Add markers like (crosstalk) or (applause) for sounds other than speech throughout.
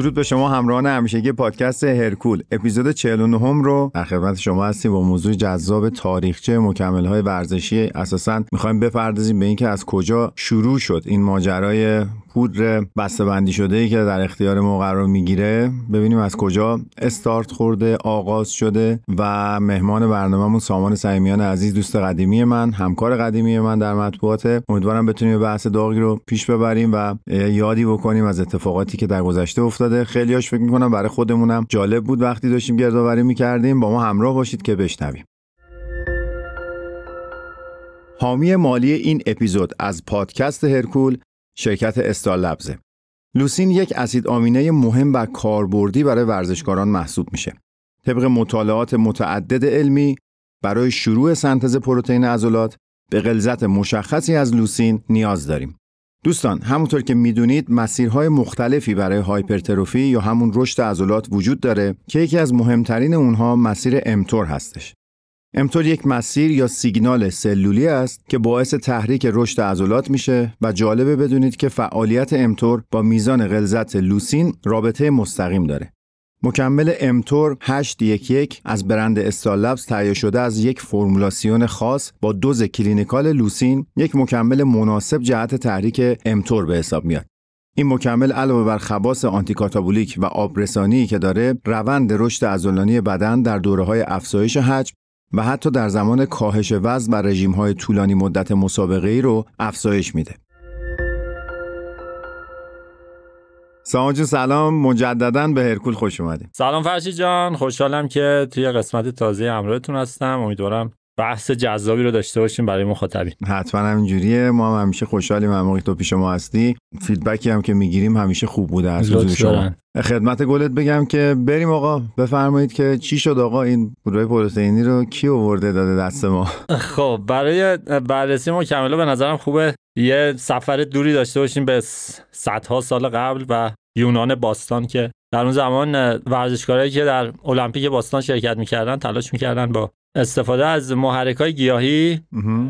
درود به شما همراهان همیشگی پادکست هرکول. اپیزود 49 رو در خدمت شما هستیم با موضوع جذاب تاریخچه مکمل های ورزشی. اساسا می‌خوایم بپردازیم به اینکه از کجا شروع شد این ماجرای پودر بندی شده ای که در اختیار ما قرار می‌گیره. ببینیم از کجا استارت خورده آغاز شده و مهمان برنامهمون سامان سیمیان عزیز دوست قدیمی من همکار قدیمی من در مطبوعات امیدوارم بتونیم بحث داغی رو پیش ببریم و یادی بکنیم از اتفاقاتی که در گذشته افتاده خیلیاش فکر می‌کنم برای خودمونم جالب بود وقتی داشتیم گردآوری می‌کردیم با ما همراه باشید که بشنویم حامی مالی این اپیزود از پادکست هرکول شرکت استال لبزه. لوسین یک اسید آمینه مهم و کاربردی برای ورزشکاران محسوب میشه. طبق مطالعات متعدد علمی برای شروع سنتز پروتئین عضلات به غلظت مشخصی از لوسین نیاز داریم. دوستان همونطور که می‌دونید مسیرهای مختلفی برای hypertrophy یا همون رشد عضلات وجود داره که یکی از مهمترین اونها مسیر mTOR هستش. mTOR یک مسیر یا سیگنال سلولی است که باعث تحریک رشد عضلات میشه و جالبه بدونید که فعالیت mTOR با میزان غلظت لوسین رابطه مستقیم داره. مکمل mTOR 811 از برند استالبز تهیه شده از یک فرمولاسیون خاص با دوز clinical لوسین یک مکمل مناسب جهت تحریک mTOR به حساب میاد. این مکمل علاوه بر خواص آنتیکاتابولیک و آبرسانی که داره روند رشد عضلانی بدن در دوره های افزایش حجم و حتی در زمان کاهش وزن و رژیم های طولانی مدت مسابقه ای رو افزایش میده. سامان سلام. مجددا به هرکول خوش اومدیم سلام فرشی جان. خوشحالم که توی قسمت تازه همراهتون هستم. امیدوارم بحث جذابی رو داشته باشیم برای مخاطبین. حتما همینجوریه ما هم همیشه خوشحالیم. موقعی تو پیش ما هستی. فیدبکی هم که می‌گیریم همیشه خوب بوده از حضور شما. خدمت گلت بگم که بریم آقا. بفرمایید که چی شد آقا؟ این پودرای پروتئینی رو کی آورده داده دست ما؟ خب برای بررسی مکمله به نظرم خوبه. یه سفر دوری داشته باشیم به صدها سال قبل و یونان باستان که در اون زمان ورزشکارایی که در المپیک باستان شرکت می‌کردن تلاش می‌کردن با استفاده از محرک های گیاهی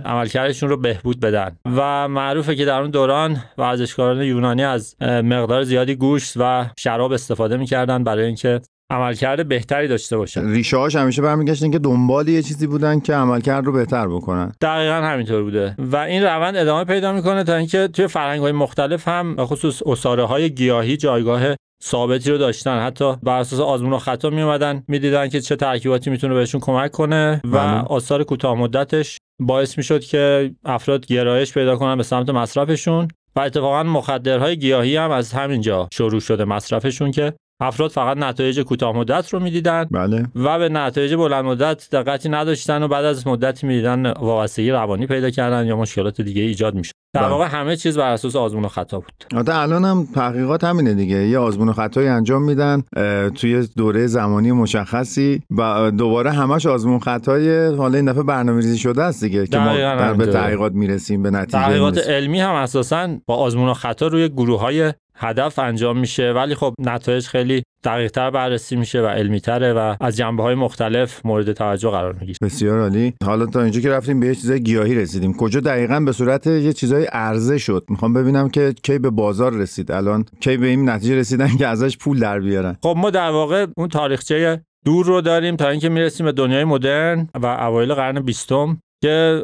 عملکردشون رو بهبود بدن. و معروفه که در اون دوران ورزشکاران یونانی از مقدار زیادی گوشت و شراب استفاده می‌کردن برای اینکه عملکرد بهتری داشته باشن. ریشه هاش همیشه برمیگشتن که دنبال یه چیزی بودن که عملکرد رو بهتر بکنن. دقیقا همینطور بوده. و این روند ادامه پیدا می‌کنه تا اینکه توی فرهنگ های مختلف هم خصوص اساره های گیاهی جایگاه ثابتی رو داشتن. حتی بر اساس آزمون و خطا می اومدن می‌دیدن که چه ترکیباتی می‌تونه بهشون کمک کنه و بله. آثار کوتاه مدتش باعث می‌شد که افراد گرایش پیدا کنن به سمت مصرفشون. و اتفاقا مخدرهای گیاهی هم از همینجا شروع شده مصرفشون که افراد فقط نتایج کوتاه مدت رو می‌دیدن بله. و به نتایج بلند مدت دقتی نداشتن و بعد از مدتی می‌دیدن وابستگی روانی پیدا کردن یا مشکلات دیگه ایجاد میشه در بله. واقع همه چیز بر اساس آزمون و خطا بود. البته الان هم تحقیقات همینه دیگه. یه آزمون و خطایی انجام میدن توی دوره زمانی مشخصی و دوباره همش آزمون خطای حالا این دفعه برنامه‌ریزی شده است دیگه که ما در به تحقیقات می‌رسیم به نتیجه تحقیقات علمی هم اساسا با آزمون و خطا روی گروه های هدف انجام میشه. ولی خب نتایج خیلی دقیق تر بررسی میشه و علمی تره و از جنبه های مختلف مورد توجه قرار می‌گیره. بسیار عالی. حالا تا اینجا که رفتیم به یه چیزای گیاهی رسیدیم. کجا دقیقا به صورت یه چیزای عرضه شد؟ می‌خوام ببینم که کی به بازار رسید. الان کی به این نتیجه رسیدن که ازش پول در بیارن؟ خب ما در واقع اون تاریخچه دور رو داریم تا اینکه می‌رسیم به دنیای مدرن و اوایل قرن بیستم. که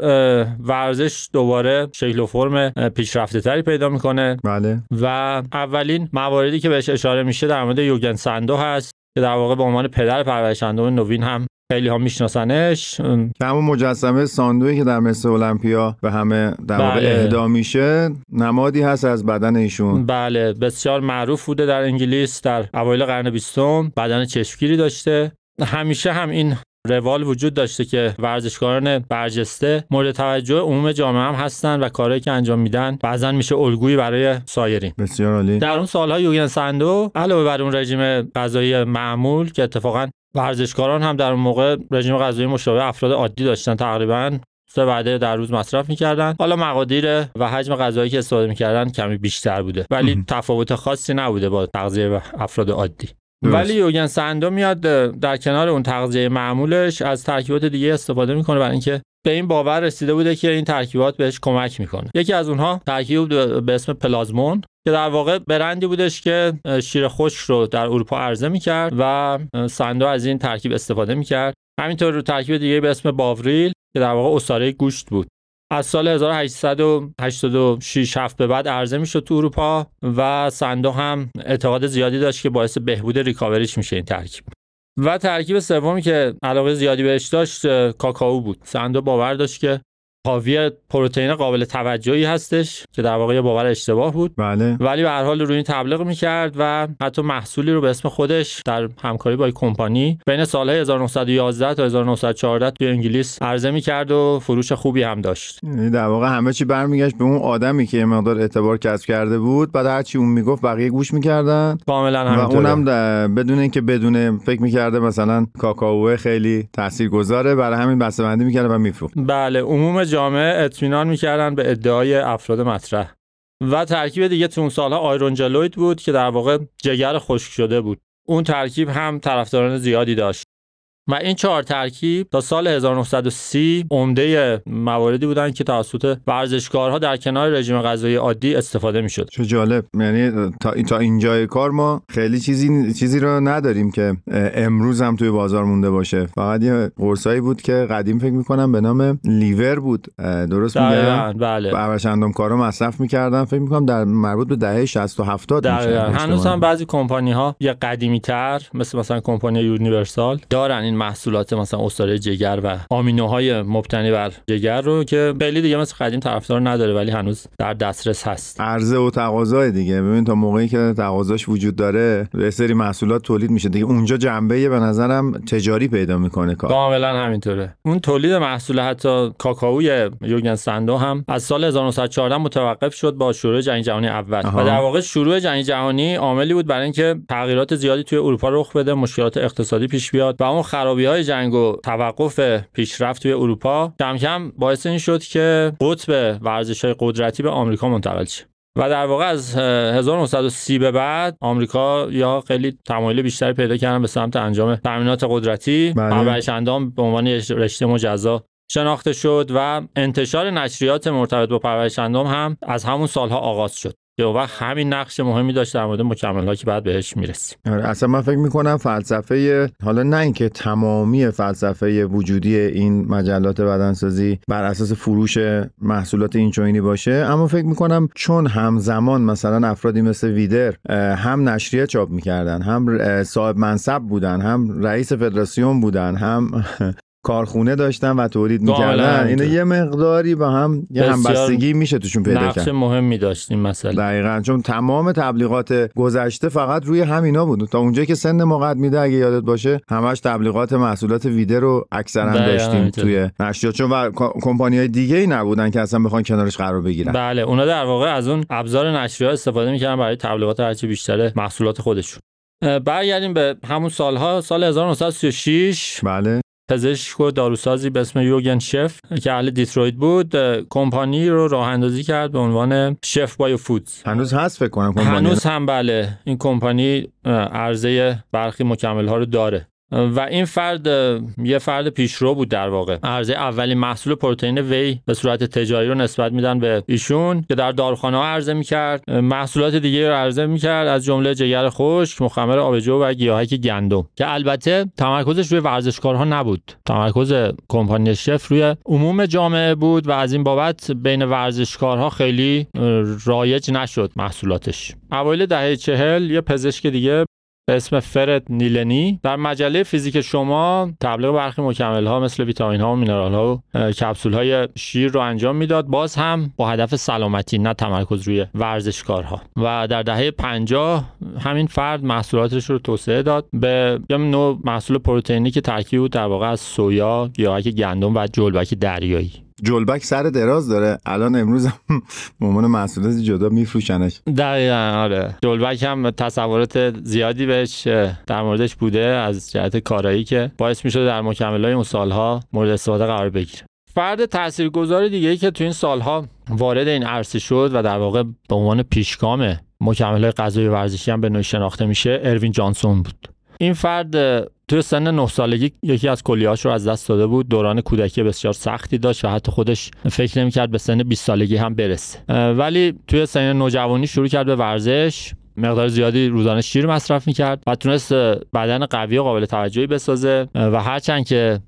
ورزش دوباره شکل و فرم پیشرفته تری پیدا می‌کنه. بله. و اولین مواردی که بهش اشاره میشه در مورد یوگن سندو هست که در واقع به عنوان پدر پرورشنده نوین هم خیلی ها میشناسنش. که همون مجسمه ساندوی که در مثل المپیا به همه در واقع بله. اهدا میشه نمادی هست از بدن ایشون. بله بسیار معروف بوده در انگلیس در اوایل قرن بیستم بدن چشمگیری داشته. همیشه هم این روال وجود داشته که ورزشکاران برجسته مورد توجه عموم جامعه هم هستن و کارهایی که انجام میدن بعضا میشه الگویی برای سایرین. بسیار عالی. در اون سالهای یوگن سندو علاوه بر اون رژیم غذایی معمول که اتفاقا ورزشکاران هم در اون موقع رژیم غذایی مشابه افراد عادی داشتن تقریبا سه وعده در روز مصرف می‌کردن. حالا مقادیر و حجم غذایی که استفاده می‌کردن کمی بیشتر بوده ولی تفاوت خاصی نبوده با تغذیه افراد عادی. ولی یوگن سندو میاد در کنار اون تغذیه معمولش از ترکیبات دیگه استفاده می‌کنه برای اینکه به این باور رسیده بوده که این ترکیبات بهش کمک می‌کنه. یکی از اونها ترکیب به اسم پلازمون که در واقع برندی بودش که شیر خشک رو در اروپا عرضه می‌کرد و سندو از این ترکیب استفاده می‌کرد. همینطور رو ترکیب دیگه به اسم باوریل که در واقع اساره گوشت بود. از سال 1886 هفت به بعد عرضه می‌شد تو اروپا و سندو هم اعتقاد زیادی داشت که باعث بهبود ریکاوریش میشه این ترکیب. و ترکیب سومی که علاقه زیادی بهش داشت کاکائو بود. سندو باور داشت که حاوی پروتئین قابل توجهی هستش که در واقع باور اشتباه بود. بله. ولی به هر حال روی این تبلیغ می‌کرد و حتی محصولی رو به اسم خودش در همکاری با کمپانی بین سالهای 1911 تا 1914 توی انگلیس عرضه می‌کرد و فروش خوبی هم داشت. یعنی در واقع همه چی برمیگشت به اون آدمی که مقدار اعتبار کسب کرده بود. بعد هر چی اون می‌گفت بقیه گوش می‌کردن. کاملا و همینطوره. اونم در- بدون اینکه بدونه فکر می‌کرده مثلا کاکائو خیلی تاثیرگذاره برای همین بسته‌بندی می‌کرده و میفروخت. بله عموم جامعه اطمینان می‌کردن به ادعای افراد مطرح. و ترکیب دیگه تو اون سالها آیرون بود که در واقع جگر خشک شده بود. اون ترکیب هم طرفداران زیادی داشت. و این چهار ترکیب تا سال 1930 عمده مواردی بودن که توسط ورزشکارها در کنار رژیم غذایی عادی استفاده می‌شد. چه جالب. یعنی تا, تا اینجای کار ما خیلی چیزی چیزی رو نداریم که امروز هم توی بازار مونده باشه. فقط یه قرصایی بود که قدیم فکر می‌کنم به نام لیور بود. درست میگم؟ بله. ابرچندم کارا مصرف می‌کردن. فکر می‌کنم در مربوط به دهه 60 و 70 میشه دقیقا. اشتباه هنوز هم. بعضی کمپانی ها یه قدیمی تر مثل مثلا کمپانی یونیورسال دارن این محصولات مثلا استاره جگر و آمینوهای مبتنی بر جگر رو که خیلی دیگه مثل قدیم طرفدار نداره ولی هنوز در دسترس هست. عرضه و تقاضای دیگه. ببین تا موقعی که تقاضاش وجود داره یه سری محصولات تولید میشه. دیگه اونجا جنبه به نظرم تجاری پیدا می‌کنه کار. کاملا همینطوره. اون تولید محصول حتی کاکائوی یوگن سندو هم از سال 1914 متوقف شد با شروع جنگ جهانی اول. آها. و در واقع شروع جنگ جهانی عاملی بود برای اینکه تغییرات زیادی توی اروپا رخ بده مشکلات اقتصادی پیش بیاد و اون خرابی های جنگ و توقف پیشرفت توی اروپا کم کم باعث این شد که قطب ورزش های قدرتی به آمریکا منتقل شه. و در واقع از اه، 1930 به بعد آمریکا یا خیلی تمایل بیشتری پیدا کردن به سمت انجام تامینات قدرتی. بله. پرورش اندام به عنوان رشته مجزا شناخته شد و انتشار نشریات مرتبط با پرورش اندام هم از همون سالها آغاز شد. اون وقت همین نقش مهمی داشت در مورد مکمل‌ها که بعد بهش می‌رسیم. آره اصلا من فکر می‌کنم فلسفه حالا نه اینکه تمامی فلسفه وجودی این مجلات بدنسازی بر اساس فروش محصولات اینچنینی باشه اما فکر می‌کنم چون همزمان مثلا افرادی مثل ویدر هم نشریه چاپ می‌کردن هم صاحب منصب بودن هم رئیس فدراسیون بودن هم کارخونه داشتن و تولید می‌کردن. همینطور. یه مقداری با هم یه همبستگی میشه توشون پیدا نقش کرد. مهمی داشت این مسئله. دقیقا. چون تمام تبلیغات گذشته فقط روی همینا بود. تا اونجایی که سن ما قد میده اگه یادت باشه همش تبلیغات محصولات ویده رو اکثرا دقیقاً داشتیم. توی نشریات چون و کمپانی های دیگه ای نبودن که اصلا بخوان کنارش قرار بگیرن. بله اونا در واقع از اون ابزار نشریه استفاده می‌کردن برای تبلیغات هرچی بیشتر محصولات خودشون. برگردیم به همون سالها. سال 1936 بله. پزشک و داروسازی به اسم یوگن شف که اهل دیترویت بود کمپانی رو راه اندازی کرد به عنوان شف بایو فودز هنوز هست فکر کنم کمپانی. هنوز هم بله. این کمپانی عرضه برخی مکمل ها رو داره. و این فرد یه فرد پیشرو بود در واقع. عرضه اولین محصول پروتئین وی به صورت تجاری رو نسبت میدن به ایشون که در داروخانه ها عرضه می‌کرد. محصولات دیگه رو عرضه می‌کرد از جمله جگر خشک مخمر آبجو و گیاهک گندم که البته تمرکزش روی ورزشکارها نبود. تمرکز کمپانی شف روی عموم جامعه بود و از این بابت بین ورزشکارها خیلی رایج نشد محصولاتش. اوایل دهه چهل یه پزشک دیگه به اسم فرد نیلنی. در مجله فیزیک شما تبلیغ برخی مکمل ها مثل ویتامین ها و مینرال ها و کپسول های شیر رو انجام می‌داد. باز هم با هدف سلامتی نه تمرکز روی ورزشکارها. و در دهه 50 همین فرد محصولاتش رو توسعه داد به یه نوع محصول پروتئینی که ترکیب بود در واقع از سویا، گیاهک گندم و جلبک دریایی. جلبک سر دراز داره. الان امروز هم (laughs) عنوان محصولات جدا میفروشنش. دقیقا آره. جلبک هم تصورات زیادی بهش در موردش بوده از جهت کارایی که باعث می‌شده در مکمل های اون سالها مورد استفاده قرار بگیره. فرد تاثیرگذار دیگه ای که تو این سالها وارد این عرصه شد و در واقع به عنوان پیشگام مکمل های غذایی ورزشی هم به نوعی شناخته میشه اروین جانسون بود. این فرد توی سن 9 سالگی یکی از کلیه‌هاش رو از دست داده بود. دوران کودکی بسیار سختی داشت و حتی خودش فکر نمی‌کرد به سن 20 سالگی هم برسه. ولی توی سن نوجوانی شروع کرد به ورزش. مقدار زیادی روزانه شیر مصرف می‌کرد و تونست بدن قوی و قابل توجهی بسازه. و هرچند که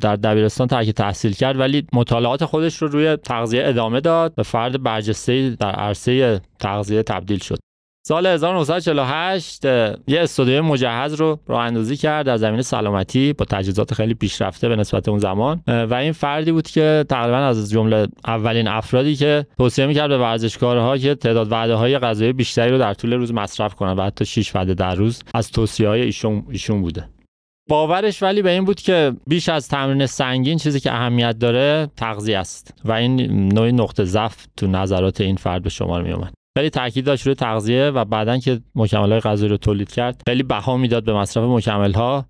در دبیرستان ترک تحصیل کرد ولی مطالعات خودش رو روی تغذیه ادامه داد. و فرد برجسته در عرصه تغذیه تبدیل شد. سال 1948 یه استودیوی مجهز رو راه اندازی کرد در زمین سلامتی با تجهیزات خیلی پیشرفته به نسبت اون زمان. و این فردی بود که تقریبا از جمله اولین افرادی که توصیه می‌کرد به ورزشکارها که تعداد وعده های غذایی بیشتری رو در طول روز مصرف کنن و حتی 6 وعده در روز از توصیه های ایشون, ایشون بوده. باورش ولی به این بود که بیش از تمرین سنگین چیزی که اهمیت داره تغذیه است. و این نوعی نقطه ضعف تو نظرات این فرد به شما می اومد خیلی تاکید داشت روی تغذیه و بعدا که مکمل های غذایی رو تولید کرد خیلی بها می‌داد به مصرف مکمل ها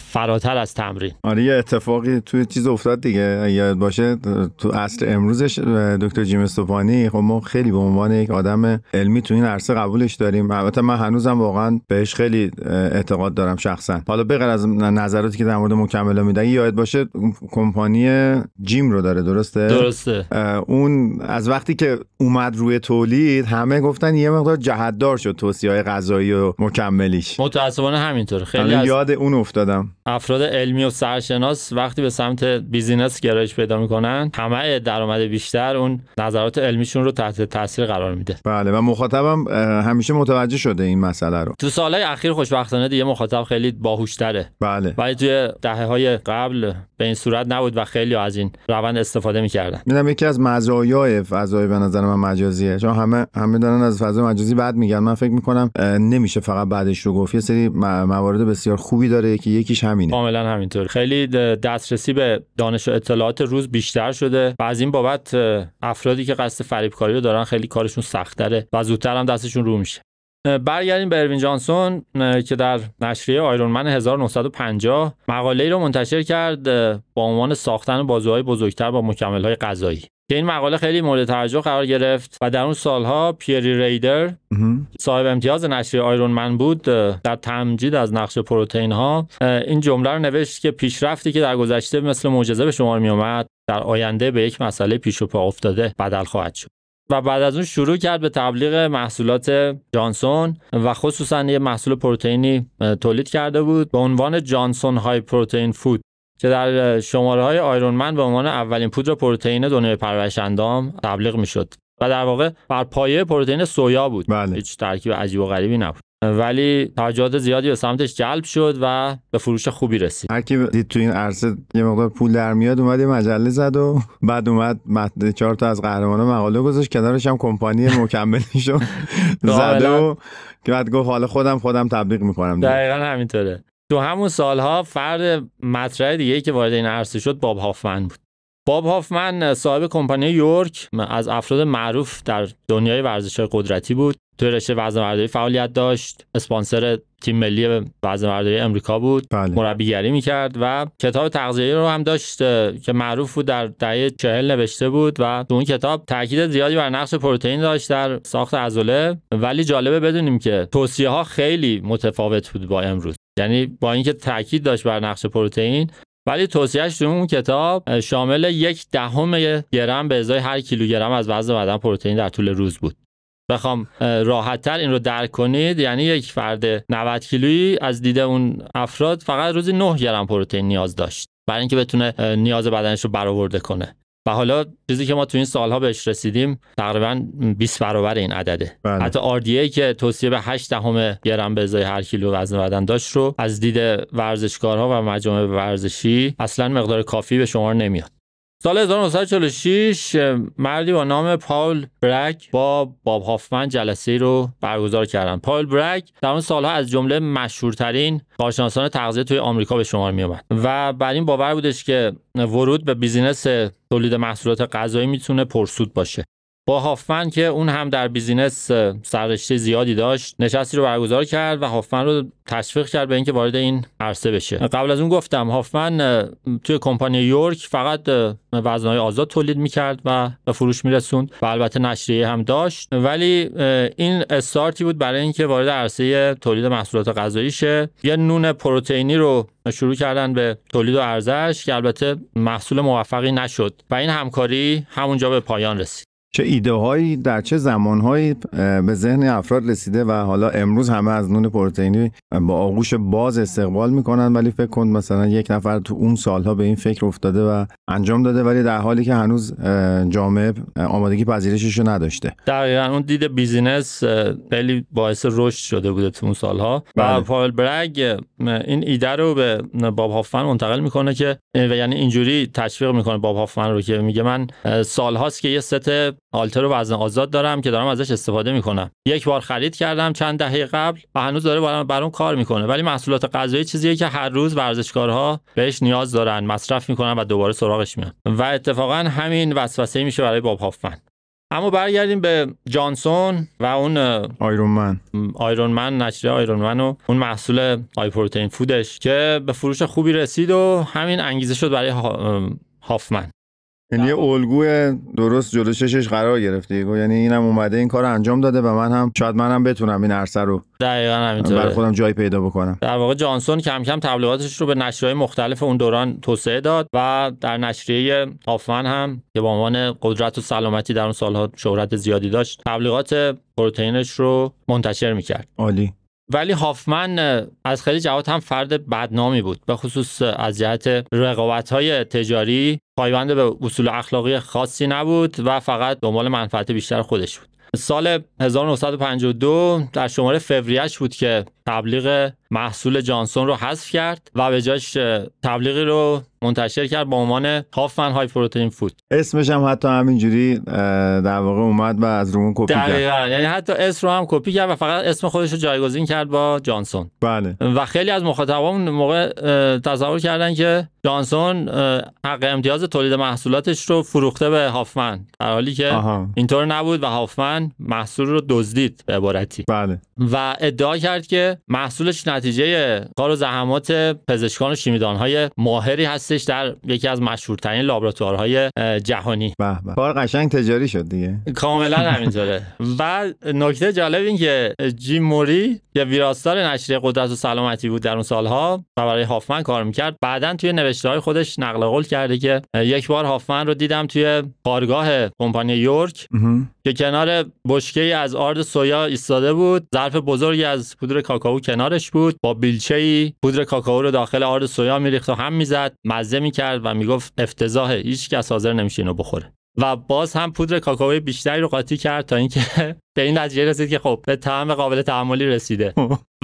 فراتر از تمرین. آره یه اتفاقی توی چیز افتاد دیگه. یاد باشه تو اصل امروزش دکتر جیم استوپانی خب ما خیلی به عنوان یک آدم علمی تو این عرصه قبولش داریم. البته من هنوزم واقعا بهش خیلی اعتقاد دارم شخصا. حالا بغیر از نظراتی که در مورد مکمل میدن یاد باشه کمپانی جیم رو داره درسته؟ درسته. اون از وقتی که اومد روی تولید همه گفتن یه مقدار جهتدار شد توصیه های غذایی و مکملیش. متاسفانه همینطور خیلی از یاد اون افتادم. افراد علمی و سرشناس وقتی به سمت بیزینس گرایش پیدا می‌کنن همه درآمد بیشتر اون نظرات علمیشون رو تحت تاثیر قرار میده. بله و مخاطبم همیشه متوجه شده این مسئله رو. تو سالهای اخیر خوشبختانه دیگه مخاطب خیلی باهوشتره. بله. ولی توی دهه های قبل به این صورت نبود و خیلی از این روند استفاده می‌کردن. می‌دونم یکی از مزایای فضای به نظر من مجازیه چون همه همه دارن از فضای مجازی بعد میگن. من فکر می‌کنم نمیشه فقط بعدش رو گفت. یه سری موارد بسیار خوبی داره که یکیش همینه. کاملا همینطور. خیلی دسترسی به دانش و اطلاعات روز بیشتر شده و از این بابت افرادی که قصد فریبکاری رو دارن خیلی کارشون سختره و زودتر هم دستشون رو میشه. برگردیم به اروین جانسون که در نشریه آیرونمن 1950 مقاله ای رو منتشر کرد با عنوان ساختن بازوهای بزرگتر با مکملهای غذایی که این مقاله خیلی مورد توجه قرار گرفت و در اون سالها پیری ریدر صاحب امتیاز نشریه آیرونمن بود در تمجید از نقش پروتئین ها این جمله رو نوشت که پیشرفتی که در گذشته مثل معجزه به شمار می اومد در آینده به یک مسئله پیش و پا افتاده بدل خواهد شد. و بعد از اون شروع کرد به تبلیغ محصولات جانسون و خصوصا یه محصول پروتئینی تولید کرده بود به عنوان جانسون های پروتئین فود که در شماره های آیرونمن به عنوان اولین پودر پروتئین دنیای پرورش اندام تبلیغ می‌شد و در واقع بر پایه پروتئین سویا بود بله. هیچ ترکیب عجیب و غریبی نبود ولی توجهات زیادی به سمتش جلب شد و به فروش خوبی رسید. هر کی دید تو این عرصه یه مقدار پول در میاد اومد یه مجله زد و بعد اومد متن چهار تا از قهرمانا مقاله گذاشت کنارش هم کمپانی مکملیشو (laughs) زد و که بعد گفت حالا خودم خودم تبلیغ می‌کنم دقیقا همینطوره. تو همون سالها فرد مطرح دیگه که وارد این عرصه شد باب هافمن بود. باب هافمن صاحب کمپانی یورک از افراد معروف در دنیای ورزش قدرتی بود. توی رشته وزنه‌برداری فعالیت داشت. اسپانسر تیم ملی وزنه‌برداری امریکا بود. بله. مربیگری می‌کرد و کتاب تغذیه رو هم داشت که معروف بود در دهه چهل نوشته بود و تو اون کتاب تاکید زیادی بر نقش پروتئین داشت در ساخت عضله. ولی جالبه بدونیم که توصیه ها خیلی متفاوت بود با امروز. یعنی با اینکه تاکید داشت بر نقش پروتئین ولی توصیهش تو اون کتاب شامل یک دهم گرم به ازای هر کیلوگرم از وزن بدن پروتئین در طول روز بود. بخوام راحتتر این رو درک کنید. یعنی یک فرد 90 کیلویی از دید اون افراد فقط روزی 9 گرم پروتئین نیاز داشت برای اینکه بتونه نیاز بدنش رو برآورده کنه. و حالا چیزی که ما تو این سالها بهش رسیدیم تقریبا 20 برابر این عدده. بله. حتی RDA که توصیه به 8 دهم گرم به ازای هر کیلو وزن بدن داشت رو از دید ورزشکارها و مجامع ورزشی اصلا مقدار کافی به شمار نمیاد. سال 1946 مردی با نام پاول برک با باب هافمن جلسه رو برگزار کردن. پاول برک در اون سالها از جمله مشهورترین کارشناسان تغذیه توی آمریکا به شمار می اومد و بر این باور بودش که ورود به business تولید محصولات غذایی می‌تونه پرسود باشه. با هافمن که اون هم در business سررشته زیادی داشت نشستی رو برگزار کرد و هافمن رو تشویق کرد به اینکه وارد این عرصه بشه. قبل از اون گفتم هافمن توی کمپانی یورک فقط وزنهای آزاد تولید می‌کرد و به فروش میرسوند و البته نشریه هم داشت. ولی این استارتی بود برای اینکه وارد عرصه تولید محصولات غذایی شه. یه نون پروتئینی رو شروع کردن به تولید و ارزش که البته محصول موفقی نشد و این همکاری همونجا به پایان رسید. چه ایده هایی در چه زمان هایی به ذهن افراد رسیده و حالا امروز همه از نون پروتئینی با آغوش باز استقبال می‌کنن ولی فکر کن مثلا یک نفر تو اون سالها به این فکر افتاده و انجام داده ولی در حالی که هنوز جامعه آمادگی پذیرشش رو نداشته دقیقا اون دید business خیلی باعث رشد شده بوده تو اون سالها و بله. پاول برگ این ایده رو به باب هافمن منتقل می‌کنه که و یعنی اینجوری تشویق می‌کنه باب هافمن رو که میگه من سالهاست که یه ست هالتر وزن آزاد دارم که دارم ازش استفاده می‌کنم. یک بار خرید کردم چند دهه قبل و هنوز داره برام کار می‌کنه. ولی محصولات غذایی چیزیه که هر روز ورزشکارها بهش نیاز دارن مصرف می‌کنن و دوباره سراغش میان. و اتفاقا همین وسوسه میشه برای باب هافمن. اما برگردیم به جانسون و اون آیرونمن آیرونمن نشریه آیرونمن و اون محصول آی پروتئین فودش که به فروش خوبی رسید و همین انگیزه شد برای هافمن. یعنی یه الگوی درست جلو چشش قرار گرفته یعنی اینم اومده این کار انجام داده و من هم شاید منم بتونم این عرصه رو دقیقاً همینطوره. برای خودم جای پیدا بکنم. در واقع جانسون کم کم تبلیغاتش رو به نشریه‌های مختلف اون دوران توسعه داد و در نشریه آفمن هم که به عنوان قدرت و سلامتی در اون سالها شهرت زیادی داشت تبلیغات پروتئینش رو منتشر می‌کرد. عالی. ولی هافمن از خیلی جهات هم فرد بدنامی بود. به خصوص از جهت رقابت های تجاری پایبند به اصول اخلاقی خاصی نبود و فقط دنبال منفعت بیشتر خودش بود. سال 1952 در شماره فوریهش بود که تبلیغ محصول جانسون رو حذف کرد و به جاش تبلیغی رو منتشر کرد با عنوان هافمن های پروتئین فود. اسمش هم حتی همینجوری در واقع اومد و از رومون کپی کرد. یعنی حتی اسم رو هم کپی کرد و فقط اسم خودش رو جایگزین کرد با جانسون. بله. و خیلی از مخاطبان موقع تصور کردن که جانسون حق امتیاز تولید محصولاتش رو فروخته به هافمن. در حالی که اینطور نبود و هافمن محصول رو دزدید به عبارتی. بله. و ادعا کرد که محصولش نتیجه کار و زحمات پزشکان و شیمیدانهای ماهری هستش در یکی از مشهورترین لابراتوارهای جهانی. به کار قشنگ تجاری شد دیگه. کاملا (laughs) همینطوره. و نکته جالب این که جیم موری یا ویراستار نشریه قدرت و سلامتی بود در اون سالها و برای هافمن کار می‌کرد. بعدا توی نوشته های خودش نقل قول کرده که یک بار هافمن رو دیدم توی کارگاه کمپانی یورک. که کنار بشکه از آرد سویا ایستاده بود ظرف بزرگی از پودر کاکائو کنارش بود. با بیلچه ای پودر کاکائو رو داخل آرد سویا میریخت و هم می‌زد مزه می‌کرد و می‌گفت افتضاحه هیچ کس حاضر نمیشه اینو بخوره. و باز هم پودر کاکائو بیشتری رو قاطی کرد تا اینکه به این نتیجه رسید که خب به طعم قابل تحملی رسیده.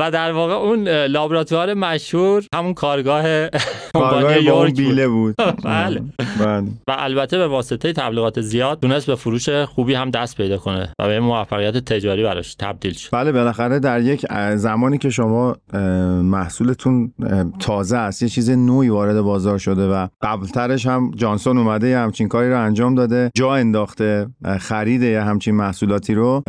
و در واقع اون لابراتوار مشهور همون کارگاه (laughs) کارگاه یورک بیله بود. (laughs) بله. بله. و البته به واسطه تبلیغات زیاد تونست به فروش خوبی هم دست پیدا کنه و به موفقیت تجاری براش تبدیل شد. بله بالاخره در یک زمانی که شما محصولتون تازه است یه چیز نوعی وارد بازار شده و قبلترش هم جانسون اومده همچین کاری رو انجام داده جا انداخته خرید همچین محصولاتی رو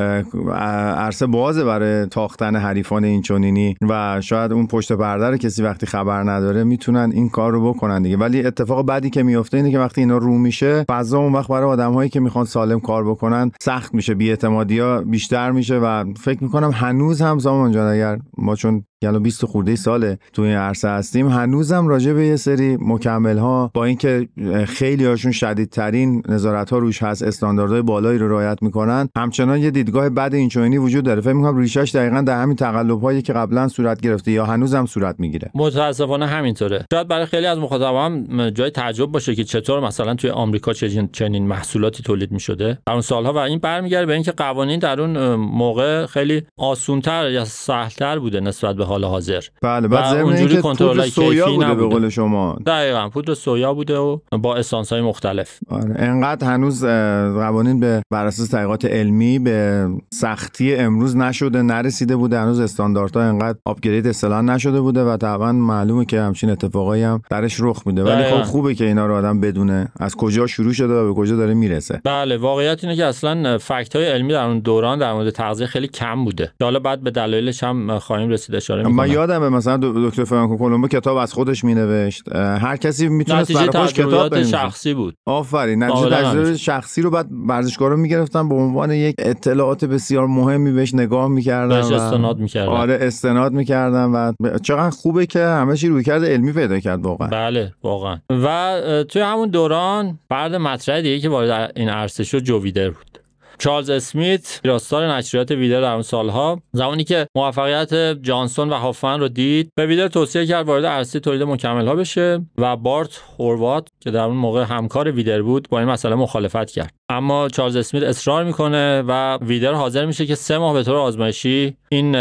عرصه بازه برای تاختن حریفان این چونینی و شاید اون پشت پرده کسی وقتی خبر نداره می‌تونن این کار رو بکنن دیگه. ولی اتفاق بعدی که میفته اینه که وقتی اینا رو میشه فضا اون وقت برای آدمهایی که می‌خوان سالم کار بکنن سخت میشه ها بیشتر میشه و فکر می‌کنم هنوز هم زمان جان اگر ما چون یعنی 20 خورده ساله. تو این عرصه هستیم. هنوزم راجع به یه سری مکمل ها با اینکه خیلی هاشون شدیدترین نظارت ها روش هست استانداردهای بالایی رو رعایت می‌کنن. همچنان یه دیدگاه بد اینچنینی وجود داره. فکر می‌کنم ریشش دقیقا در همین تقلب هایی که قبلا صورت گرفته یا هنوزم صورت می‌گیره. متاسفانه همینطوره. شاید برای خیلی از مخاطبان جای تعجب باشه که چطور مثلا توی آمریکا چنین محصولاتی تولید می‌شده. در اون سالها و این برمیگرده به اینکه قوانین در اون موقع خیلی آسونتر یا سهلتر بوده نسبت به حال حاضر. بله بعد اونجوری پودر سویا بوده به. قول شما. دقیقا پودر سویا بوده و با اسانس های مختلف. آره انقدر هنوز قوانین به بر اساس تحقیقات علمی به سختی امروز نشده نرسیده بوده. هنوز استانداردها انقدر آپگرید اصطلاحا نشده بوده و طبعا معلومه که همچین اتفاقایی هم درش رخ میده. ولی. خب خوبه که اینا رو آدم بدونه. از کجا شروع شده و به کجا داره می‌رسه. بله واقعیت اینه که اصلا فکت های علمی در اون دوران در مورد تغذیه خیلی کم بوده. حالا بعد به دلایلش هم خواهیم رسید اشاره من می‌کنم یادمه مثلا دکتر فرانکو کلمبو کتاب از خودش مینوشت. هر کسی می‌تونست برای خودش کتاب بنویسه. شخصی بود. آفرین. نتیجه تجربه. شخصی رو بعد ورزشکارا می‌گرفتن به عنوان یک اطلاعات بسیار مهمی بهش نگاه می‌کردن بهش استناد می‌کردن. آره استناد می‌کردن و چقدر خوبه که همه چی روی کرده علمی پیدا کرد واقعا. بله واقعا. و توی همون دوران فرد مطرح دیگه که وارد این عرصه شد جو ویدر بود. چارلز اسمیت راستار نشریات ویدر در اون سالها. زمانی که موفقیت جانسون و هافمن رو دید به ویدر توصیه کرد وارد عرصه تولید مکمل ها بشه و بارت هوروات که در اون موقع همکار ویدر بود با این مسئله مخالفت کرد. اما چارلز اسمیت اصرار می‌کنه و ویدر حاضر میشه که سه ماه به طور آزمایشی این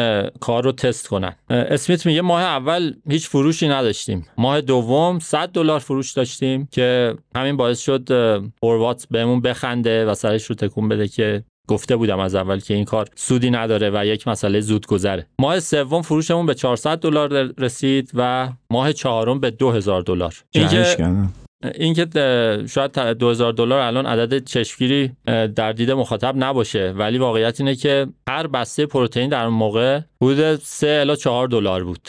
کار رو تست کنن. اسمیت میگه ماه اول هیچ فروشی نداشتیم. ماه دوم 100 دلار فروش داشتیم که همین باعث شد اه، هوروات بهمون بخنده و سرش رو تکون بده که گفته بودم از اول که این کار سودی نداره و یک مسئله زود گذره ماه سوم فروشمون به 400 دلار رسید و ماه چهارم به 2000 دلار. اینکه. اینکه شاید 2000 دلار الان عدد چشمگیری در دید مخاطب نباشه. ولی واقعیت اینه که هر بسته پروتئین در اون موقع حدود 3 الی 4 دلار بود.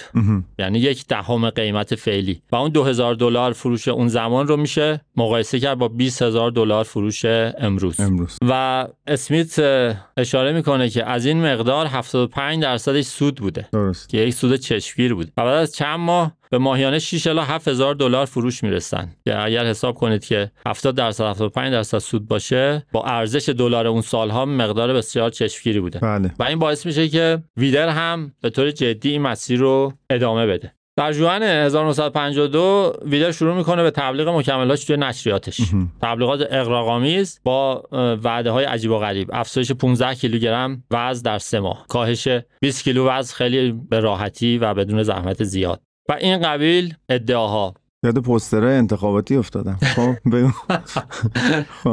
یعنی یک دهم قیمت فعلی. و اون 2000 دلار فروش اون زمان رو میشه مقایسه کرد با 20000 دلار فروش امروز. امروز. و اسمیت اشاره می‌کنه که از این مقدار 75 درصدش سود بوده. درست. که یک سود چشمگیر بود. و بعد از چند ماه به ماهیانه 6 الی 7000 دلار فروش می‌رسن. که اگر حساب کنید که 70 درصد 75 درصد سود باشه با ارزش دلار اون سالها مقدار بسیار چشمگیری بوده. بله. و این باعث میشه که ویدر هم به طور جدی این مسیر رو ادامه بده. در جوان 1952 ویدر شروع می‌کنه به تبلیغ مکملاش توی نشریاتش. تبلیغات اغراق‌آمیز با وعده های عجیب و غریب. افزایش 15 کیلوگرم وزن در سه ماه. کاهش 20 کیلو وزن خیلی به راحتی و بدون زحمت زیاد. و این قبیل ادعاها. یاد پوسترهای انتخاباتی افتادم. خب بگو.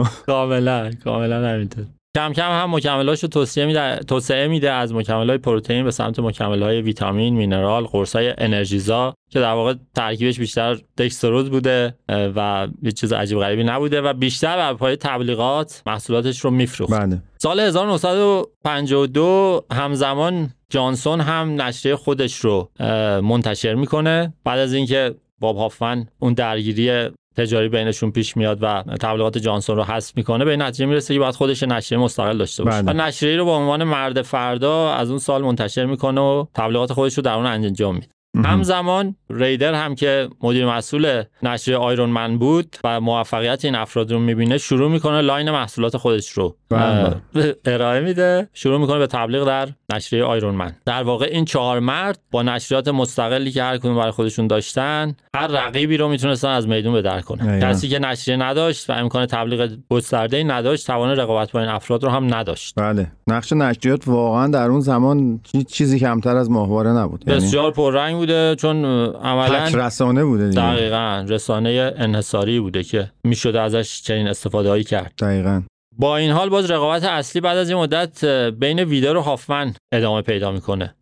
(laughs) کاملا کاملا همینطور. کم کم هم مکملاشو توصیه میده توسعه میده از مکملهای پروتئین به سمت مکملهای ویتامین مینرال قرصای انرژیزا که در واقع ترکیبش بیشتر دکستروز بوده و هیچ چیز عجیب غریبی نبوده و بیشتر بر پایه تبلیغات محصولاتش رو میفروخت. بله. سال 1952 همزمان جانسون هم نشریه خودش رو منتشر می‌کنه. بعد از اینکه باب هافمن اون درگیری تجاری بینشون پیش میاد و تبلیغات جانسون رو حذف می‌کنه به این نتیجه می‌رسه که باید خودش نشریه مستقل داشته باشه. بله. و نشریه رو به عنوان مرد فردا از اون سال منتشر می‌کنه و تبلیغات خودش رو در اون انجام میده. همزمان ریدر هم که مدیر مسئول نشریه آیرون من بود و موفقیت این افراد رو می‌بینه شروع می‌کنه لاین محصولات خودش رو بله. ارائه میده شروع می‌کنه به تبلیغ در نشریه آیرون من. در واقع این چهار مرد با نشریات مستقلی که هر کدوم برای خودشون داشتن هر رقیبی رو می‌تونستن از میدون به در کنن. کسی که نشریه نداشت و امکان تبلیغ گسترده نداشت توان رقابت با این افراد رو هم نداشت. بله. نقش نشریات واقعا در اون زمان چیزی کمتر از ماهواره نبود. یعنی بسیار پررنگ بوده چون عملا تک رسانه بوده دیگه. دقیقا رسانه انحصاری بوده که می‌شده ازش چنین استفاده هایی کرد. دقیقا. با این حال باز رقابت اصلی بعد از این مدت بین ویدر و هافمن ادامه پیدا می‌کنه.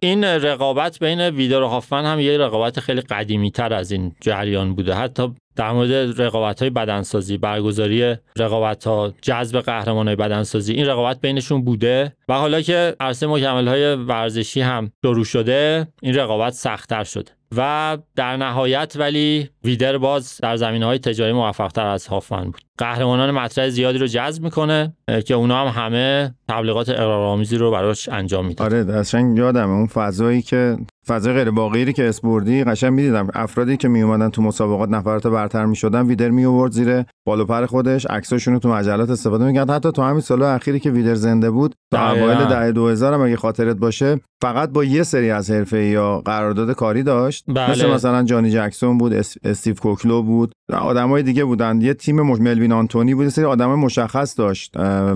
این رقابت بین ویدر و هافمن هم یه رقابت خیلی قدیمی تر از این جریان بوده. حتی در مورد رقابت های بدنسازی برگزاری رقابت ها جذب قهرمان های بدنسازی این رقابت بینشون بوده و حالا که عرصه مکمل های ورزشی هم شروع شده این رقابت سختتر شده. و در نهایت ولی ویدر باز در زمینه های تجاری موفق تر از هافمن بود. قهرمانان مطرح زیادی رو جذب می‌کنه که اونا هم همه تبلیغات اغراق‌آمیزی رو براش انجام میدن. آره قشنگ یادمه اون فضایی که فضای غیر واقعی که اسپوردی قشنگ می‌دیدم. افرادی که می اومدن تو مسابقات نفرات برتر می‌شدن ویدر می آورد زیر بالو پر خودش عکساشون رو تو مجلات استفاده می‌کرد. حتی تو همین سال اخیری که ویدر زنده بود تا اوایل دهه 2000 هم اگه خاطرت باشه فقط با یه سری از حرفه‌ای‌ها قرارداد کاری داشت. بله. مثل مثلا جانی جکسون بود اس... استیو کوکلو بود. آدمای دیگه بودن. یه تیم مش... ملوین آنتونی بود. یه سری آدمای مشخص داشت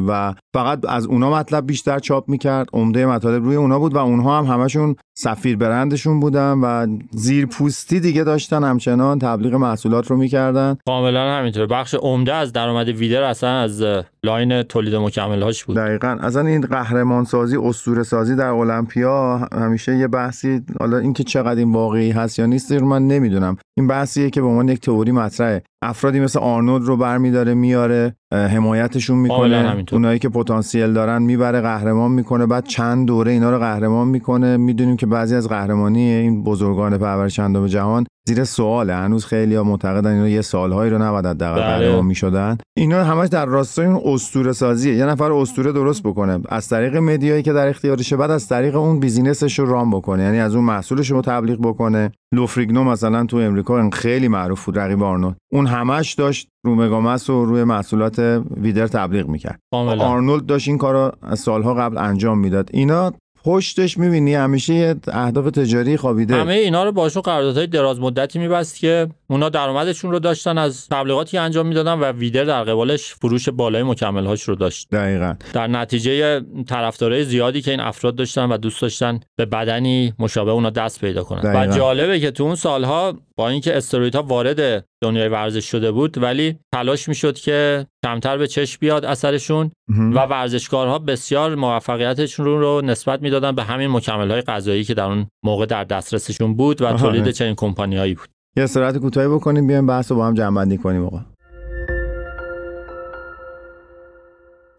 و فقط از اونا مطلب بیشتر چاپ می‌کرد. عمده مطالب روی اونا بود و اونها هم همشون سفیر برندشون بودن و زیر پوستی دیگه داشتن همچنان تبلیغ محصولات رو می‌کردن. کاملا همینطور بخش عمده از درآمد ویدر اصلا از line تولید مکملهاش بود. دقیقا. اصلا این قهرمان سازی اسطوره سازی در المپیا همیشه یه بحثی حالا اینکه چقدر این واقعی هست یا نیست من نمی‌دونم. این بحثیه که به عنوان یک تئوری مطرحه. افرادی مثل آرنولد رو برمیداره میاره حمایتشون می‌کنه. اونایی که پتانسیل دارن می‌بره قهرمان می‌کنه. بعد چند دوره اینا رو قهرمان می‌کنه. می‌دونیم که بعضی از قهرمانی این بزرگان پرورش اندام جهان زیر سواله هنوز خیلی ها معتقدن اینا یه سالهایی رو نباید حداقل بله. می‌شدن. اینا همش در راستای اون اسطوره سازیه. یه نفر اسطوره درست بکنه. از طریق media یی که در اختیارشه بعد از طریق اون business ش رو run بکنه. یعنی از اون محصولش رو تبلیغ بکنه. لو فریگنو مثلا تو امریکا خیلی معروف بود رقیب آرنولد. اون همش داشت رو Mega Mass و روی محصولات ویدر تبلیغ می‌کرد. آرنولد داشت این کارو سالها قبل انجام می‌داد. اینا پشتش می‌بینی همیشه یه اهداف تجاری خوابیده. همه اینا رو باشون قراردادهای دراز مدتی میبست که اونا درآمدشون رو داشتن از تبلیغاتی انجام می‌دادن و ویدر در قبالش فروش بالای مکملهاش رو داشت. دقیقا. در نتیجه طرفدارای زیادی که این افراد داشتن و دوست داشتن به بدنی مشابه اونا دست پیدا کنن. دقیقا. و جالبه که تو اون سالها با اینکه استرویدها وارد دنیای ورزش شده بود ولی تلاش می‌شد که کمتر به چشم بیاد اثرشون و ورزشکارها بسیار موفقیتشون رو نسبت می‌دادن به همین مکمل های غذایی که در اون موقع در دسترسشون بود و تولید چنین کمپانیایی بود یه استراحت کوتاهی بکنیم بیایم بحث رو با هم جمع بندی کنیم آقا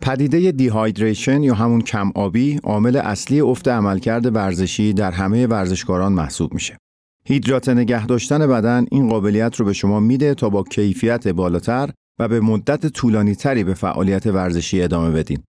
پدیده دیهایدریشن یا همون کم آبی عامل اصلی افت عملکرد ورزشی در همه ورزشکاران محسوب میشه. هیدرات نگه داشتن بدن این قابلیت رو به شما میده تا با کیفیت بالاتر و به مدت طولانی تری به فعالیت ورزشی ادامه بدین.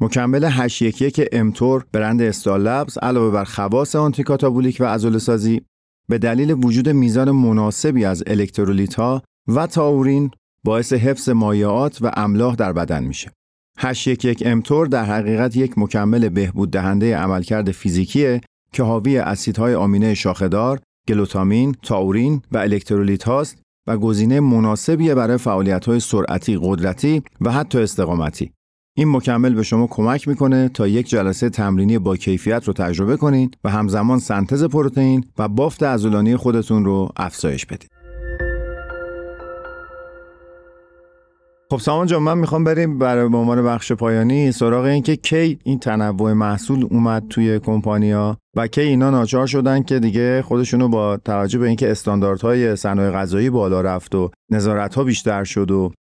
مکمل 811 امتور برند استال لبز علاوه بر خواص آنتی کاتابولیک و عضله سازی به دلیل وجود میزان مناسبی از الکترولیت ها و تاورین باعث حفظ مایعات و املاح در بدن میشه. 811 امتور در حقیقت یک مکمل بهبود دهنده عملکرد فیزیکیه که حاوی اسیدهای آمینه شاخهدار، گلوتامین، تاورین و الکترولیت هاست و گزینه مناسبیه برای فعالیت‌های سرعتی، قدرتی و حتی استقامتی. این مکمل به شما کمک می‌کنه تا یک جلسه تمرینی با کیفیت رو تجربه کنین و همزمان سنتز پروتئین و بافت عضلانی خودتون رو افزایش بدید. خب سامان جان من می‌خوام بریم برای به عنوان بخش پایانی سراغ این که کی این تنوع محصول اومد توی کمپانیا و کی اینا ناچار شدن که دیگه خودشونو با توجه به اینکه استانداردهای صنایع غذایی بالا رفت و نظارت ها بیشتر شد و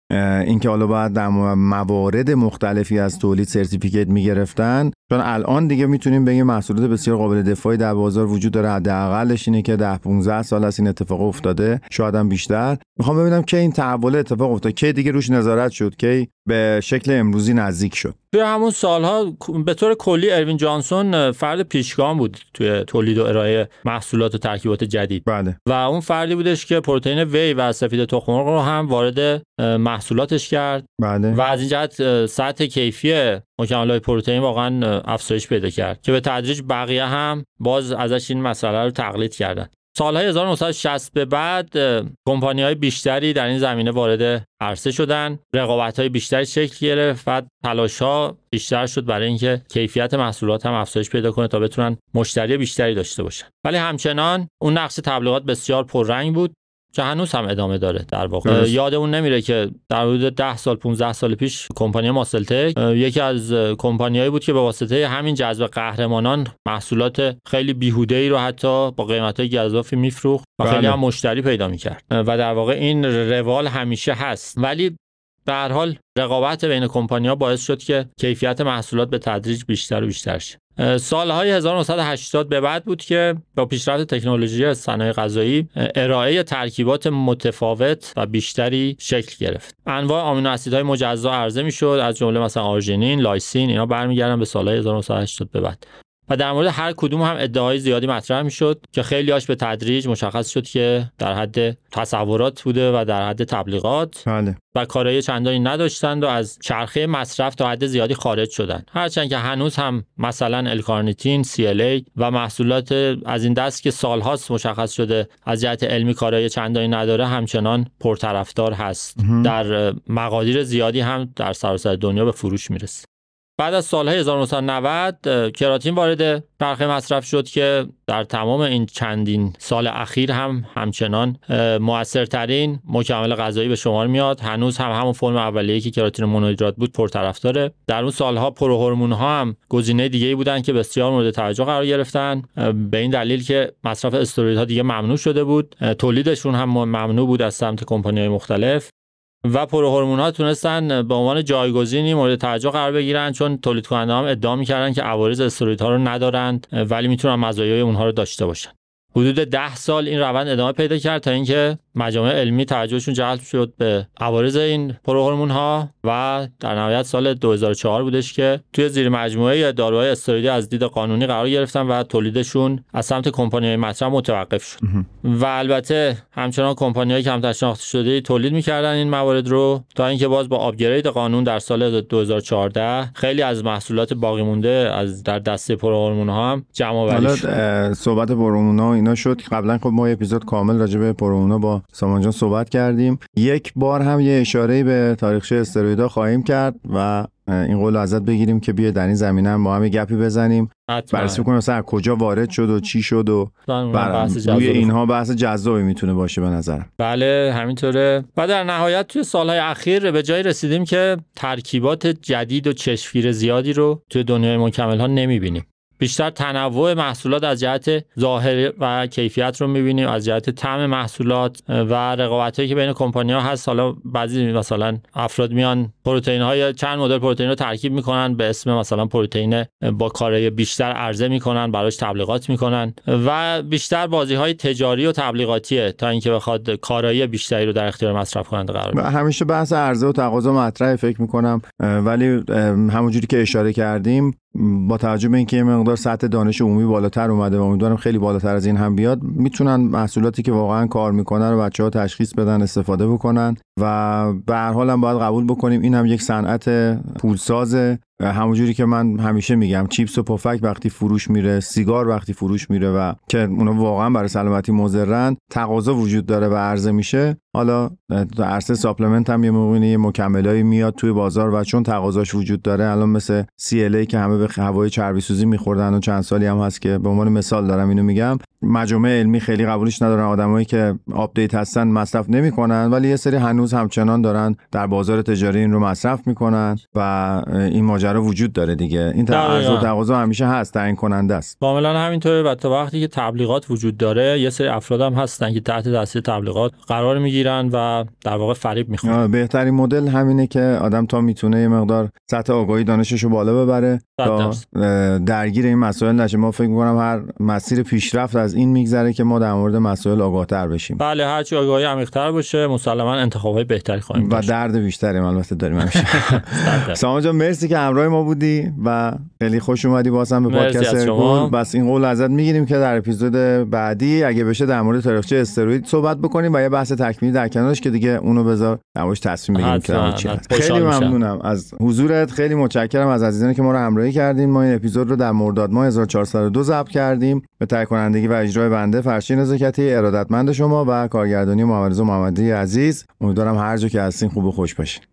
اینکه حالا باید در موارد مختلفی از تولید سرتیفیکت می‌گرفتن. چون الان دیگه می‌تونیم بگیم محصولات بسیار قابل دفاعی در بازار وجود داره. حداقلش اینه که 10 15 سال از این اتفاق افتاده. شاید هم بیشتر. می‌خوام ببینم که این تحول اتفاق افتاد. کی دیگه روش نظارت شد؟ کی به شکل امروزی نزدیک شد توی همون سالها به طور کلی اروین جانسون فرد پیشگام بود توی تولید و ارائه محصولات و ترکیبات جدید بله. و اون فردی بودش که پروتئین وی و سفید تخم مرغ رو هم وارد محصولاتش کرد بله. و از این جهت سطح کیفی مکمل‌های پروتئین واقعا افزایش پیدا کرد که به تدریج بقیه هم باز ازش این مسئله رو تقلید کردن سالهای 1960 به بعد کمپانی های بیشتری در این زمینه وارد عرصه شدن. رقابت های بیشتری شکل گرفت و تلاش ها بیشتر شد برای اینکه کیفیت محصولات هم افزایش پیدا کنه تا بتونن مشتری بیشتری داشته باشن. ولی همچنان اون نقش تبلیغات بسیار پررنگ بود. که هنوز هم ادامه داره در واقع. یادمون نمیره که در حدود 10 سال 15 سال پیش کمپانی ماسلتک یکی از کمپانیایی بود که به واسطه همین جذب قهرمانان محصولات خیلی بیهوده ای رو حتی با قیمت های گزافی میفروخت و خیلی هم مشتری پیدا می‌کرد. و در واقع این روال همیشه هست. ولی به هر حال رقابت بین کمپانی‌ها باعث شد که کیفیت محصولات به تدریج بیشتر و بیشتر شه. سالهای 1980 به بعد بود که با پیشرفت تکنولوژی صنایع غذایی ارائه ترکیبات متفاوت و بیشتری شکل گرفت. انواع آمینو اسیدهای مجزا عرضه می‌شد از جمله مثلا آرژینین لایسین اینا برمیگردن به سالهای 1980 به بعد. و در مورد هر کدوم هم ادعای زیادی مطرح می‌شد که خیلیاش به تدریج مشخص شد که در حد تصورات بوده و در حد تبلیغات بله. و کارایی چندانی نداشتند و از چرخه مصرف تا حد زیادی خارج شدند. هرچند که هنوز هم مثلا L-carnitine CLA و محصولات از این دست که سالهاست مشخص شده از جهت علمی کارایی چندانی نداره همچنان پرطرفدار هست. در مقادیر زیادی هم در سراسر دنیا به فروش می‌رسه. بعد از سالهای 1990 کراتین وارد چرخه مصرف شد که در تمام این چندین سال اخیر هم همچنان موثرترین مکمل غذایی به شمار میاد. هنوز هم همون فرم اولیه‌ای که کراتین مونوهیدرات بود پرطرفداره. در اون سالها پروهورمون ها هم گزینه دیگه بودن که بسیار مورد توجه قرار گرفتن. به این دلیل که مصرف استروئیدها دیگه ممنوع شده بود. تولیدشون هم ممنوع بود از سمت کمپانی‌های مختلف. و پروهورمون ها تونستن به عنوان جایگزینی مورد توجه قرار بگیرن چون تولید کننده هم ادعا می‌کردن که عوارض استروئیدها رو ندارند ولی می‌تونن مزایای اونها رو داشته باشن. حدود ده سال این روند ادامه پیدا کرد تا اینکه مجامع علمی توجهشون جلب شد به عوارض این پروهورمون ها و در نهایت سال 2004 بودش که توی زیر مجموعه داروهای استروئیدی از دید قانونی قرار گرفتن و تولیدشون از سمت کمپانی‌های مطرح متوقف شد. و البته همچنان کمپانی‌های کمتر شناخته شده تولید می‌کردن این موارد رو تا اینکه باز با آپگرید قانون در سال 2014 خیلی از محصولات باقی مونده از در دسته پروهورمون ها هم جمع آوری شد. صحبت پروهورمون اینا شد. قبلا خب ما اپیزود کامل راجع به پروهورمون با سامان جان صحبت کردیم. یک بار هم یه اشاره به تاریخچه استروئیدها خواهیم کرد و این قول ازت بگیریم که بیا در این زمینه هم با هم گپی بزنیم. بررسی کنیم مثلا کجا وارد شد و چی شد و روی اینها بحث جذابی می‌تونه باشه به نظرم. بله همینطوره. و در نهایت توی سالهای اخیر به جای رسیدیم که ترکیبات جدید و چشمگیر زیادی رو توی دنیای مکمل ها نمی‌بینیم. بیشتر تنوع محصولات از جهت ظاهر و کیفیت رو می‌بینیم از جهت طعم محصولات و رقابت هایی که بین کمپانی ها هست. حالا بعضی مثلا افراد میان پروتئین های چند مدل پروتئین رو ترکیب می‌کنن. به اسم مثلا پروتئین با کارای بیشتر عرضه می‌کنن براش تبلیغات می‌کنن و بیشتر بازی های تجاری و تبلیغاتیه تا اینکه بخواد کارایی بیشتری رو در اختیار مصرف کننده قرار بده. همیشه بحث عرضه و تقاضا مطرح فکر می‌کنم. ولی همونجوری که اشاره کردیم با توجه به اینکه یه مقدار سطح دانش عمومی بالاتر اومده و امیدوارم خیلی بالاتر از این هم بیاد می‌تونن محصولاتی که واقعا کار می‌کنن رو بچه ها تشخیص بدن استفاده بکنن. و به هر حال هم باید قبول بکنیم. این هم یک صنعت پولسازه. همونجوری که من همیشه میگم چیپس و پفک وقتی فروش میره سیگار وقتی فروش میره و که اونا واقعا برای سلامتی مضرن تقاضا وجود داره و عرضه میشه. حالا عرصه supplement هم یه موقعی یه مکملایی میاد توی بازار و چون تقاضاش وجود داره الان مثل CLA که همه به هوای چربی سوزی میخوردن و چند سالی هم هست که به عنوان مثال دارم اینو میگم. مجامع علمی خیلی قبولش ندارن آدمایی که update هستن مصرف نمی‌کنن ولی یه سری هنوز همچنان دارن در بازار تجاری این رو مصرف می‌کنن و این ماجرا وجود داره دیگه. این عرضه و تقاضا همیشه هست تعیین کننده است. کاملا همینطوره و تا وقتی که تبلیغات وجود داره یه سری افراد هم هستن که تحت دسته تبلیغات قرار می‌گیرن و در واقع فریب می‌خورن. بهترین مدل همینه که آدم تا می‌تونه یه مقدار سطح آگاهی دانشش رو بالا ببره تا درگیر این مسائل نشه. ما فکر می‌کنم هر مسیر پیشرفت از این میگذره که ما در مورد مسائل آگاهتر بشیم. بله هرچی آگاهی عمیق‌تر باشه مسلما انتخابای بهتری خواهیم و درد بیشتری البته داریم همیشه. (laughs) سامان جان مرسی که همراه ما بودی و خیلی خوش اومدی بازم به پادکست ارگول بس این قول ازت می‌گیریم که در اپیزود بعدی اگه بشه در مورد تاریخچه استروید صحبت بکنیم و یه بحث تکمیلی در کنارش که دیگه اونو بذار نمایش تصمیم بگیریم که چی خیلی ممنونم. از حضورت خیلی متشکرم. از عزیزانی که ما رو همراهی کردین. ما این اپیزود رو در مرداد ماه 1402 ضبط کردیم. به تهیه کنندگی و اجرای بنده فرشین نزاکتی ارادتمند شما و کارگردانی محمد محمدی عزیز. امیدوارم هر جا که هستین خوب و خوش باشین.